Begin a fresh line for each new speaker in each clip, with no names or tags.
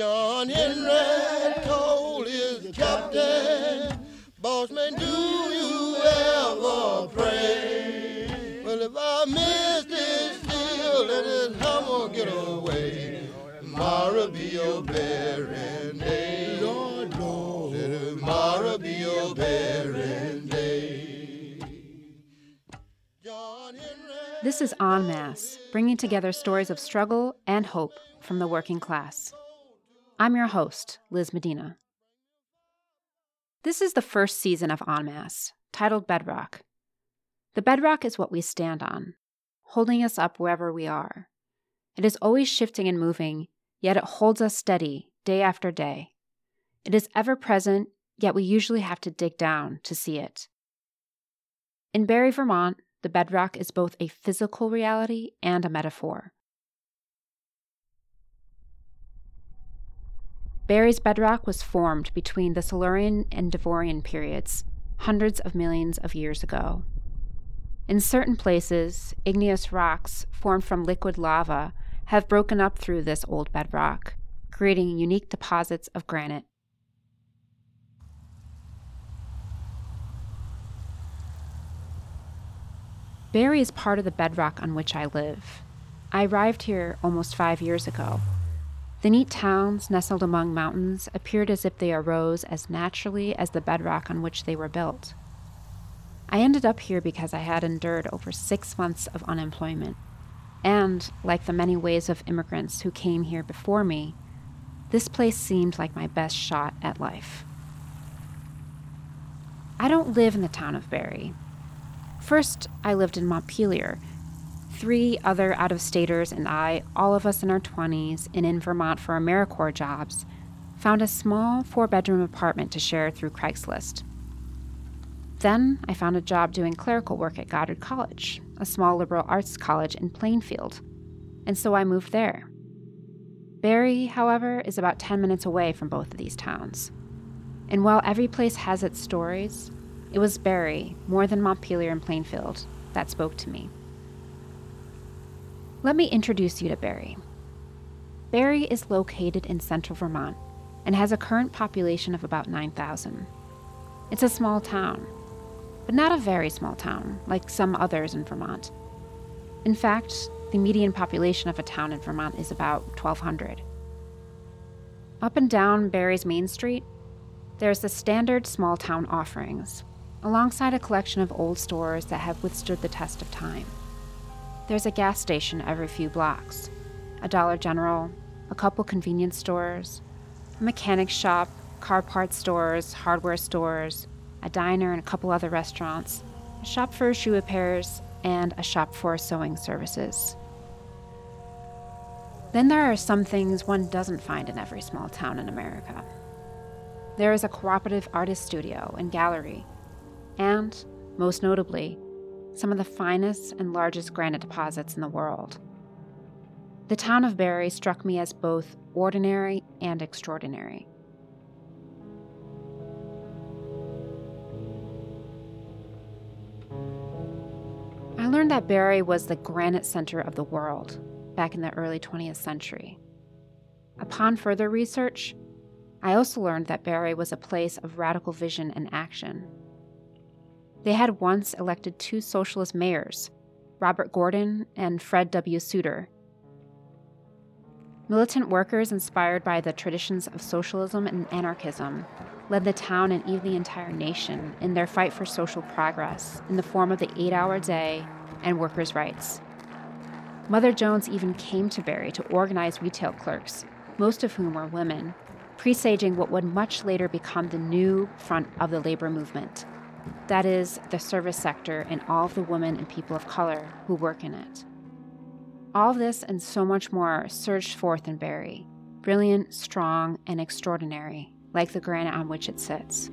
John Henry Cole is the captain. Bossman, do you ever pray? Well, if I miss this deal, let this hammer get away. Tomorrow be your bearing day. Lord, Lord. Tomorrow be your bearing day. John Henry.
This is En Masse, bringing together stories of struggle and hope from the working class. I'm your host, Liz Medina. This is the first season of En Masse, titled Bedrock. The bedrock is what we stand on, holding us up wherever we are. It is always shifting and moving, yet it holds us steady day after day. It is ever present, yet we usually have to dig down to see it. In Barre, Vermont, the bedrock is both a physical reality and a metaphor. Barre's bedrock was formed between the Silurian and Devonian periods, hundreds of millions of years ago. In certain places, igneous rocks formed from liquid lava have broken up through this old bedrock, creating unique deposits of granite. Barre is part of the bedrock on which I live. I arrived here almost five years ago. The neat towns nestled among mountains appeared as if they arose as naturally as the bedrock on which they were built. I ended up here because I had endured over six months of unemployment. And, like the many waves of immigrants who came here before me, this place seemed like my best shot at life. I don't live in the town of Barre, First, I lived in Montpelier. Three other out of staters and I, all of us in our 20s and in Vermont for AmeriCorps jobs, found a small four bedroom apartment to share through Craigslist. Then I found a job doing clerical work at Goddard College, a small liberal arts college in Plainfield, and so I moved there. Barre, however, is about 10 minutes away from both of these towns. And while every place has its stories, it was Barre, more than Montpelier and Plainfield, that spoke to me. Let me introduce you to Barre. Barre is located in central Vermont and has a current population of about 9,000. It's a small town, but not a very small town like some others in Vermont. In fact, the median population of a town in Vermont is about 1,200. Up and down Barre's Main Street, there's the standard small town offerings alongside a collection of old stores that have withstood the test of time. There's a gas station every few blocks, a Dollar General, a couple convenience stores, a mechanic shop, car parts stores, hardware stores, a diner, and a couple other restaurants, a shop for shoe repairs, and a shop for sewing services. Then there are some things one doesn't find in every small town in America. There is a cooperative artist studio and gallery and, most notably, some of the finest and largest granite deposits in the world. The town of Barre struck me as both ordinary and extraordinary. I learned that Barre was the granite center of the world back in the early 20th century. Upon further research, I also learned that Barre was a place of radical vision and action they had once elected two socialist mayors, Robert Gordon and Fred W. Suitor. Militant workers inspired by the traditions of socialism and anarchism led the town and even the entire nation in their fight for social progress in the form of the eight hour day and workers' rights. Mother Jones even came to Barre to organize retail clerks, most of whom were women, presaging what would much later become the new front of the labor movement that is, the service sector and all of the women and people of color who work in it. All this and so much more surged forth in Barre, brilliant, strong, and extraordinary, like the granite on which it sits.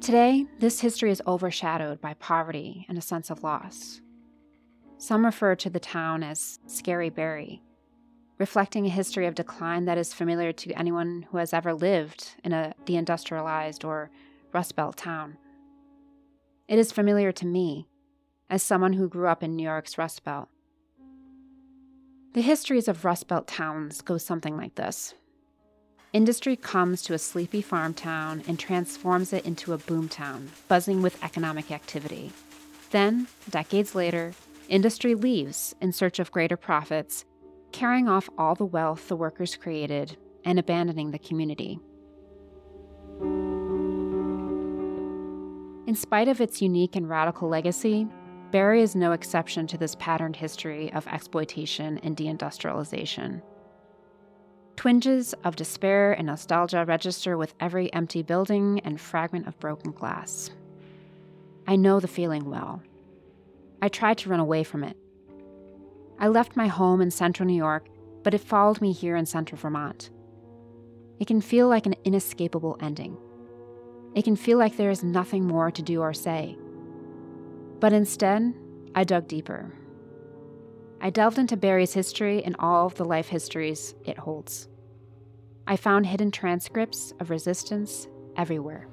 Today, this history is overshadowed by poverty and a sense of loss. Some refer to the town as Scary Barre, reflecting a history of decline that is familiar to anyone who has ever lived in a deindustrialized or Rust Belt town. It is familiar to me, as someone who grew up in New York's Rust Belt. The histories of Rust Belt towns go something like this Industry comes to a sleepy farm town and transforms it into a boom town, buzzing with economic activity. Then, decades later, industry leaves in search of greater profits, carrying off all the wealth the workers created and abandoning the community. In spite of its unique and radical legacy, Barre is no exception to this patterned history of exploitation and deindustrialization. Twinges of despair and nostalgia register with every empty building and fragment of broken glass. I know the feeling well. I tried to run away from it. I left my home in central New York, but it followed me here in central Vermont. It can feel like an inescapable ending. It can feel like there is nothing more to do or say. But instead, I dug deeper. I delved into Barre's history and all of the life histories it holds. I found hidden transcripts of resistance everywhere.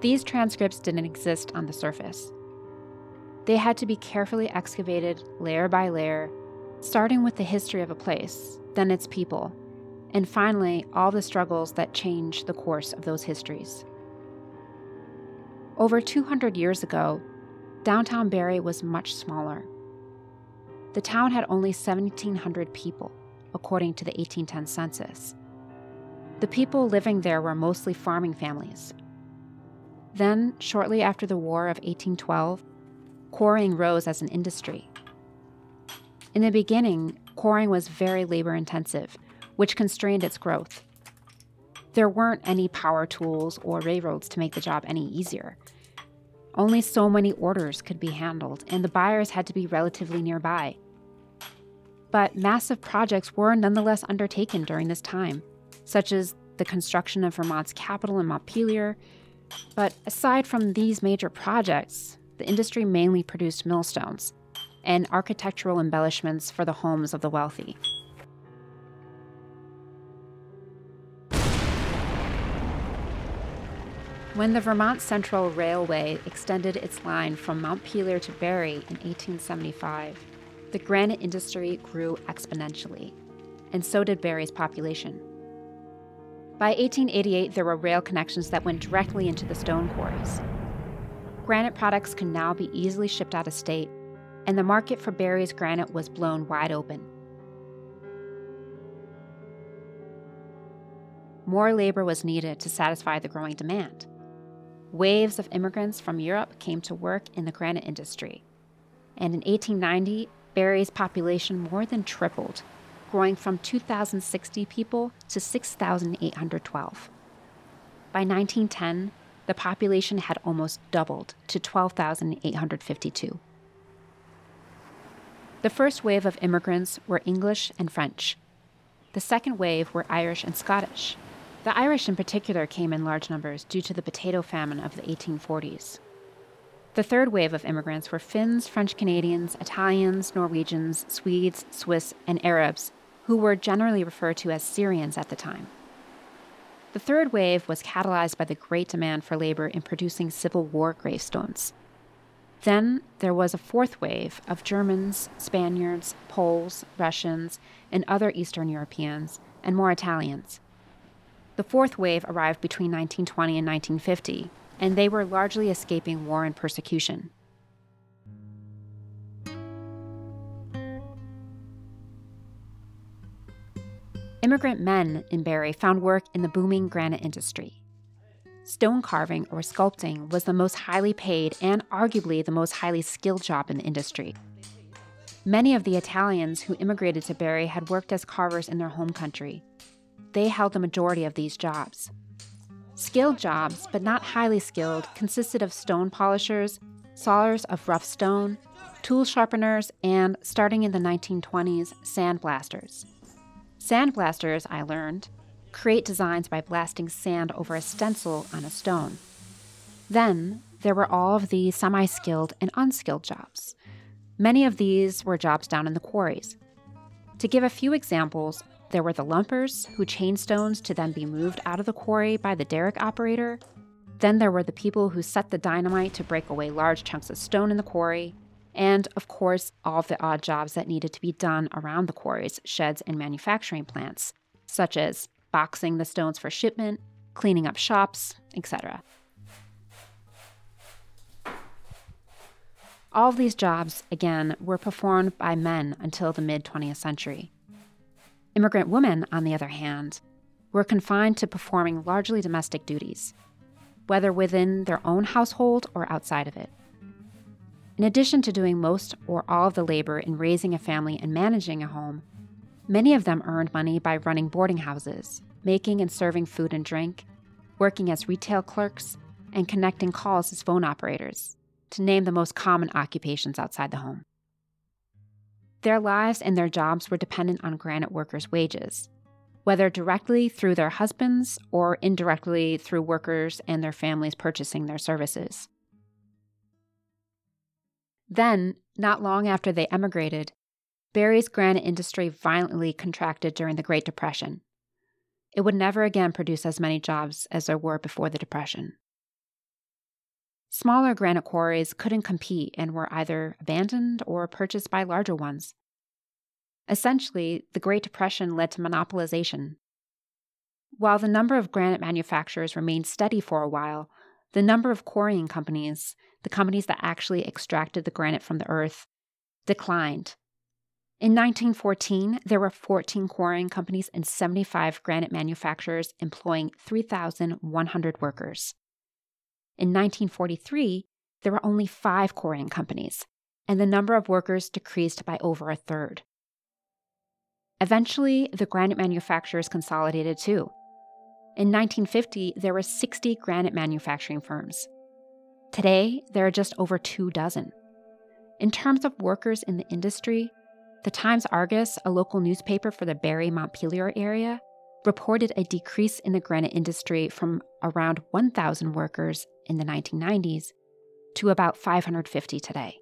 These transcripts didn't exist on the surface. They had to be carefully excavated layer by layer, starting with the history of a place, then its people, and finally, all the struggles that change the course of those histories. Over 200 years ago, downtown Barre was much smaller. The town had only 1,700 people, according to the 1810 census. The people living there were mostly farming families. Then, shortly after the War of 1812, quarrying rose as an industry. In the beginning, quarrying was very labor intensive which constrained its growth. There weren't any power tools or railroads to make the job any easier. Only so many orders could be handled, and the buyers had to be relatively nearby. But massive projects were nonetheless undertaken during this time, such as the construction of Vermont's capital in Montpelier. But aside from these major projects, the industry mainly produced millstones and architectural embellishments for the homes of the wealthy. When the Vermont Central Railway extended its line from Mount Montpelier to Barre in 1875, the granite industry grew exponentially, and so did Barre's population. By 1888, there were rail connections that went directly into the stone quarries. Granite products could now be easily shipped out of state, and the market for Barre's granite was blown wide open. More labor was needed to satisfy the growing demand waves of immigrants from Europe came to work in the granite industry. And in 1890, Barre's population more than tripled, growing from 2,060 people to 6,812. By 1910, the population had almost doubled to 12,852. The first wave of immigrants were English and French. The second wave were Irish and Scottish. The Irish, in particular, came in large numbers due to the potato famine of the 1840s. The third wave of immigrants were Finns, French Canadians, Italians, Norwegians, Swedes, Swiss, and Arabs, who were generally referred to as Syrians at the time. The third wave was catalyzed by the great demand for labor in producing Civil War gravestones. Then there was a fourth wave of Germans, Spaniards, Poles, Russians, and other Eastern Europeans, and more Italians. The fourth wave arrived between 1920 and 1950, and they were largely escaping war and persecution. Immigrant men in Barre found work in the booming granite industry. Stone carving or sculpting was the most highly paid and arguably the most highly skilled job in the industry. Many of the Italians who immigrated to Barre had worked as carvers in their home country, they held the majority of these jobs. Skilled jobs, but not highly skilled, consisted of stone polishers, sawers of rough stone, tool sharpeners, and, starting in the 1920s, sandblasters. Sandblasters, I learned, create designs by blasting sand over a stencil on a stone. Then there were all of the semi skilled and unskilled jobs. Many of these were jobs down in the quarries. To give a few examples, there were the lumpers, who chained stones to then be moved out of the quarry by the derrick operator. Then there were the people who set the dynamite to break away large chunks of stone in the quarry, and of course, all of the odd jobs that needed to be done around the quarries, sheds, and manufacturing plants, such as boxing the stones for shipment, cleaning up shops, etc. All of these jobs, again, were performed by men until the mid 20th century. Immigrant women, on the other hand, were confined to performing largely domestic duties, whether within their own household or outside of it. In addition to doing most or all of the labor in raising a family and managing a home, many of them earned money by running boarding houses, making and serving food and drink, working as retail clerks, and connecting calls as phone operators, to name the most common occupations outside the home. Their lives and their jobs were dependent on granite workers' wages, whether directly through their husbands or indirectly through workers and their families purchasing their services. Then, not long after they emigrated, Barre's granite industry violently contracted during the Great Depression. It would never again produce as many jobs as there were before the Depression. Smaller granite quarries couldn't compete and were either abandoned or purchased by larger ones. Essentially, the Great Depression led to monopolization. While the number of granite manufacturers remained steady for a while, the number of quarrying companies, the companies that actually extracted the granite from the earth, declined. In 1914, there were 14 quarrying companies and 75 granite manufacturers employing 3,100 workers. In 1943, there were only five quarrying companies, and the number of workers decreased by over a third. Eventually, the granite manufacturers consolidated too. In 1950, there were 60 granite manufacturing firms. Today, there are just over two dozen. In terms of workers in the industry, the Times Argus, a local newspaper for the Barre Montpelier area, reported a decrease in the granite industry from around 1,000 workers in the 1990s to about 550 today.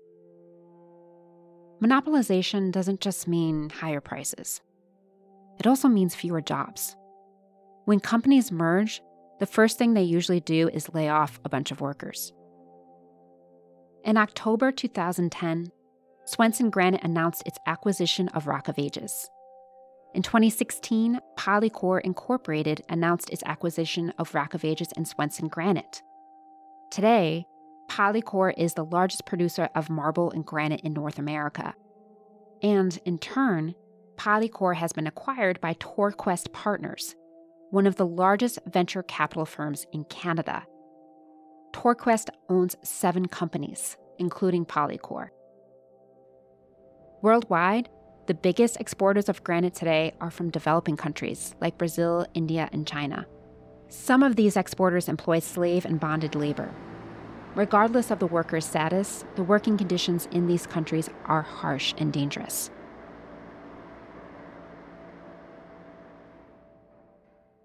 Monopolization doesn't just mean higher prices, it also means fewer jobs. When companies merge, the first thing they usually do is lay off a bunch of workers. In October 2010, Swenson Granite announced its acquisition of Rock of Ages, in 2016, Polycor Incorporated announced its acquisition of Rock of Ages and Swenson Granite. Today, Polycor is the largest producer of marble and granite in North America. And in turn, Polycor has been acquired by TorQuest Partners, one of the largest venture capital firms in Canada. TorQuest owns seven companies, including Polycor. Worldwide, the biggest exporters of granite today are from developing countries like Brazil, India, and China. Some of these exporters employ slave and bonded labor. Regardless of the worker's status, the working conditions in these countries are harsh and dangerous.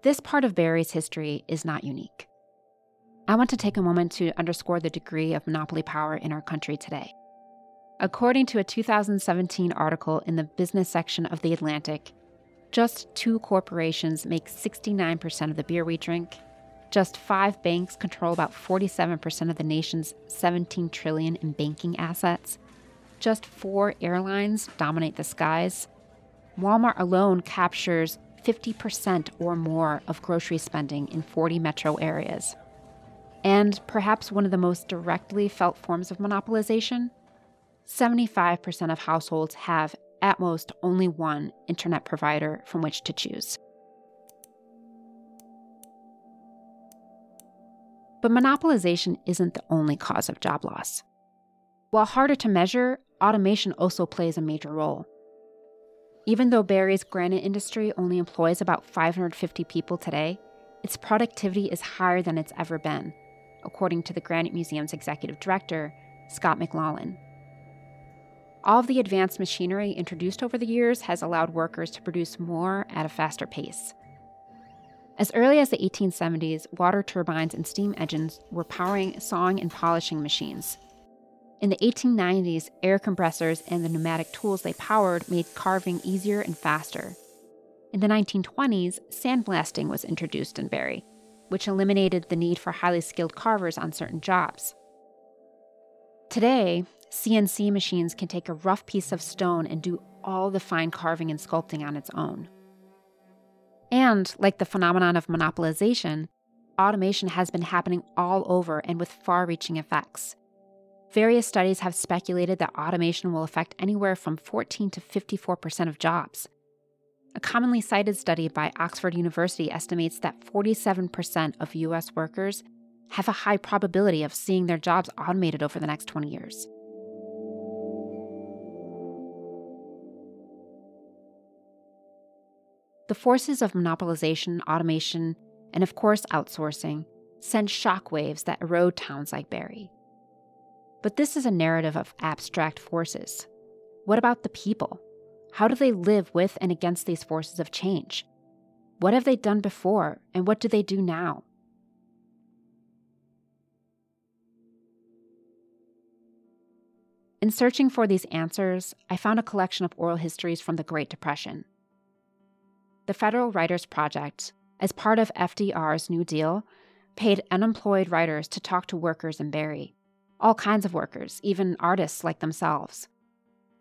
This part of Barre's history is not unique. I want to take a moment to underscore the degree of monopoly power in our country today. According to a 2017 article in the business section of The Atlantic, just two corporations make 69% of the beer we drink. Just five banks control about 47% of the nation's 17 trillion in banking assets. Just four airlines dominate the skies. Walmart alone captures 50% or more of grocery spending in 40 metro areas. And perhaps one of the most directly felt forms of monopolization 75% of households have, at most, only one internet provider from which to choose. But monopolization isn't the only cause of job loss. While harder to measure, automation also plays a major role. Even though Barre's granite industry only employs about 550 people today, its productivity is higher than it's ever been, according to the Granite Museum's executive director, Scott McLaughlin. All of the advanced machinery introduced over the years has allowed workers to produce more at a faster pace. As early as the 1870s, water turbines and steam engines were powering sawing and polishing machines. In the 1890s, air compressors and the pneumatic tools they powered made carving easier and faster. In the 1920s, sandblasting was introduced in Barre, which eliminated the need for highly skilled carvers on certain jobs. Today, CNC machines can take a rough piece of stone and do all the fine carving and sculpting on its own. And, like the phenomenon of monopolization, automation has been happening all over and with far reaching effects. Various studies have speculated that automation will affect anywhere from 14 to 54% of jobs. A commonly cited study by Oxford University estimates that 47% of US workers have a high probability of seeing their jobs automated over the next 20 years. The forces of monopolization, automation, and of course outsourcing send shockwaves that erode towns like Barre. But this is a narrative of abstract forces. What about the people? How do they live with and against these forces of change? What have they done before, and what do they do now? In searching for these answers, I found a collection of oral histories from the Great Depression. The Federal Writers Project, as part of FDR's New Deal, paid unemployed writers to talk to workers in Barre all kinds of workers, even artists like themselves.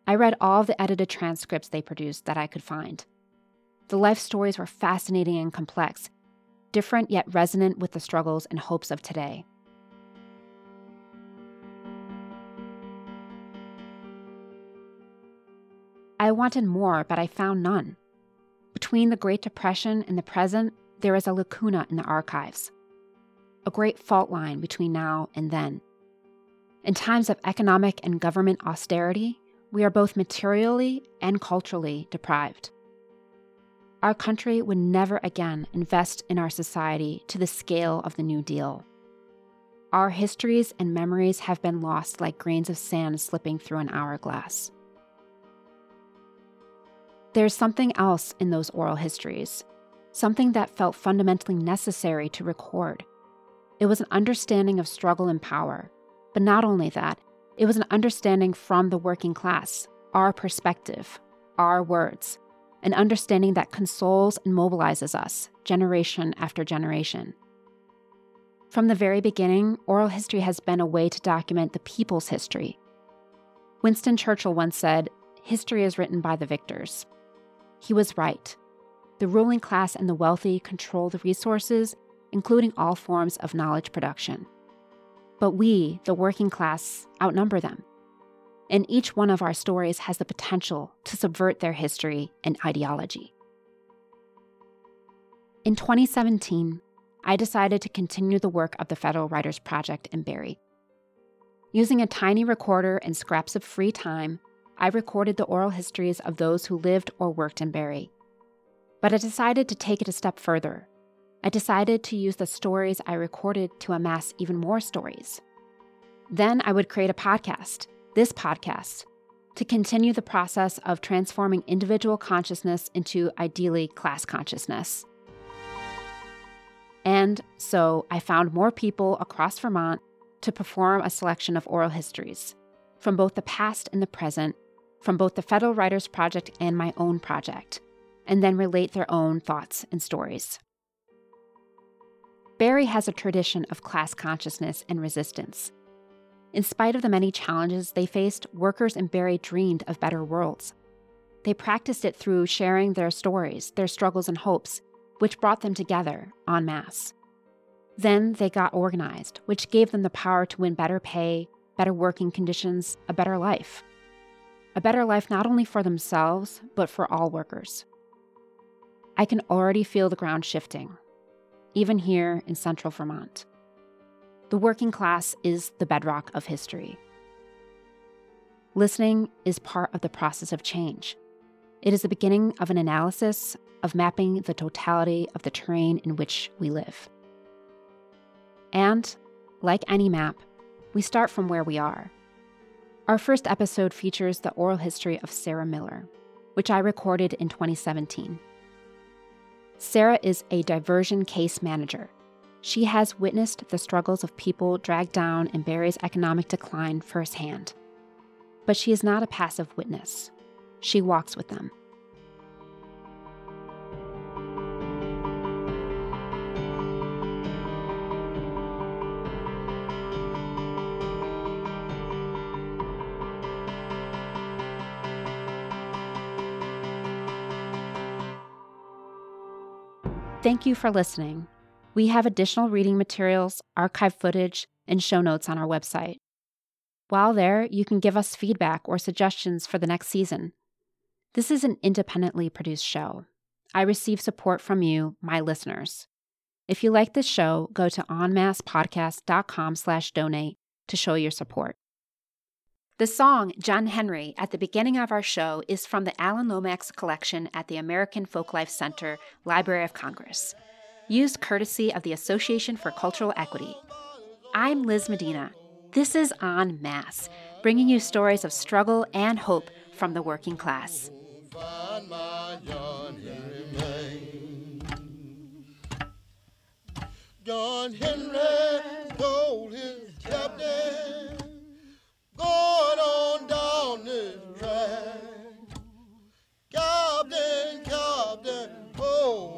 I read all the edited transcripts they produced that I could find. The life stories were fascinating and complex, different yet resonant with the struggles and hopes of today. I wanted more, but I found none. Between the Great Depression and the present, there is a lacuna in the archives, a great fault line between now and then. In times of economic and government austerity, we are both materially and culturally deprived. Our country would never again invest in our society to the scale of the New Deal. Our histories and memories have been lost like grains of sand slipping through an hourglass. There's something else in those oral histories, something that felt fundamentally necessary to record. It was an understanding of struggle and power, but not only that, it was an understanding from the working class, our perspective, our words, an understanding that consoles and mobilizes us generation after generation. From the very beginning, oral history has been a way to document the people's history. Winston Churchill once said, History is written by the victors. He was right. The ruling class and the wealthy control the resources, including all forms of knowledge production. But we, the working class, outnumber them. And each one of our stories has the potential to subvert their history and ideology. In 2017, I decided to continue the work of the Federal Writers Project in Barre. Using a tiny recorder and scraps of free time, I recorded the oral histories of those who lived or worked in Barre. But I decided to take it a step further I decided to use the stories I recorded to amass even more stories. Then I would create a podcast, this podcast, to continue the process of transforming individual consciousness into ideally class consciousness. And so I found more people across Vermont to perform a selection of oral histories from both the past and the present, from both the Federal Writers Project and my own project, and then relate their own thoughts and stories. Barre has a tradition of class consciousness and resistance. In spite of the many challenges they faced, workers in Barre dreamed of better worlds. They practiced it through sharing their stories, their struggles, and hopes, which brought them together en masse. Then they got organized, which gave them the power to win better pay, better working conditions, a better life. A better life not only for themselves, but for all workers. I can already feel the ground shifting even here in central Vermont. The working class is the bedrock of history. Listening is part of the process of change. It is the beginning of an analysis of mapping the totality of the terrain in which we live. And, like any map, we start from where we are. Our first episode features the oral history of Sarah Miller, which I recorded in 2017. Sarah is a diversion case manager. She has witnessed the struggles of people dragged down in Barre's economic decline firsthand. But she is not a passive witness, she walks with them. Thank you for listening. We have additional reading materials, archive footage, and show notes on our website. While there, you can give us feedback or suggestions for the next season. This is an independently produced show. I receive support from you, my listeners. If you like this show, go to enmasspodcast.com slash donate to show your support. The song John Henry at the beginning of our show is from the Alan Lomax collection at the American Folklife Center, Library of Congress, used courtesy of the Association for Cultural Equity. I'm Liz Medina. This is En Masse, bringing you stories of struggle and hope from the working class.
John Henry told his captain, going on down this track. Captain, Captain, oh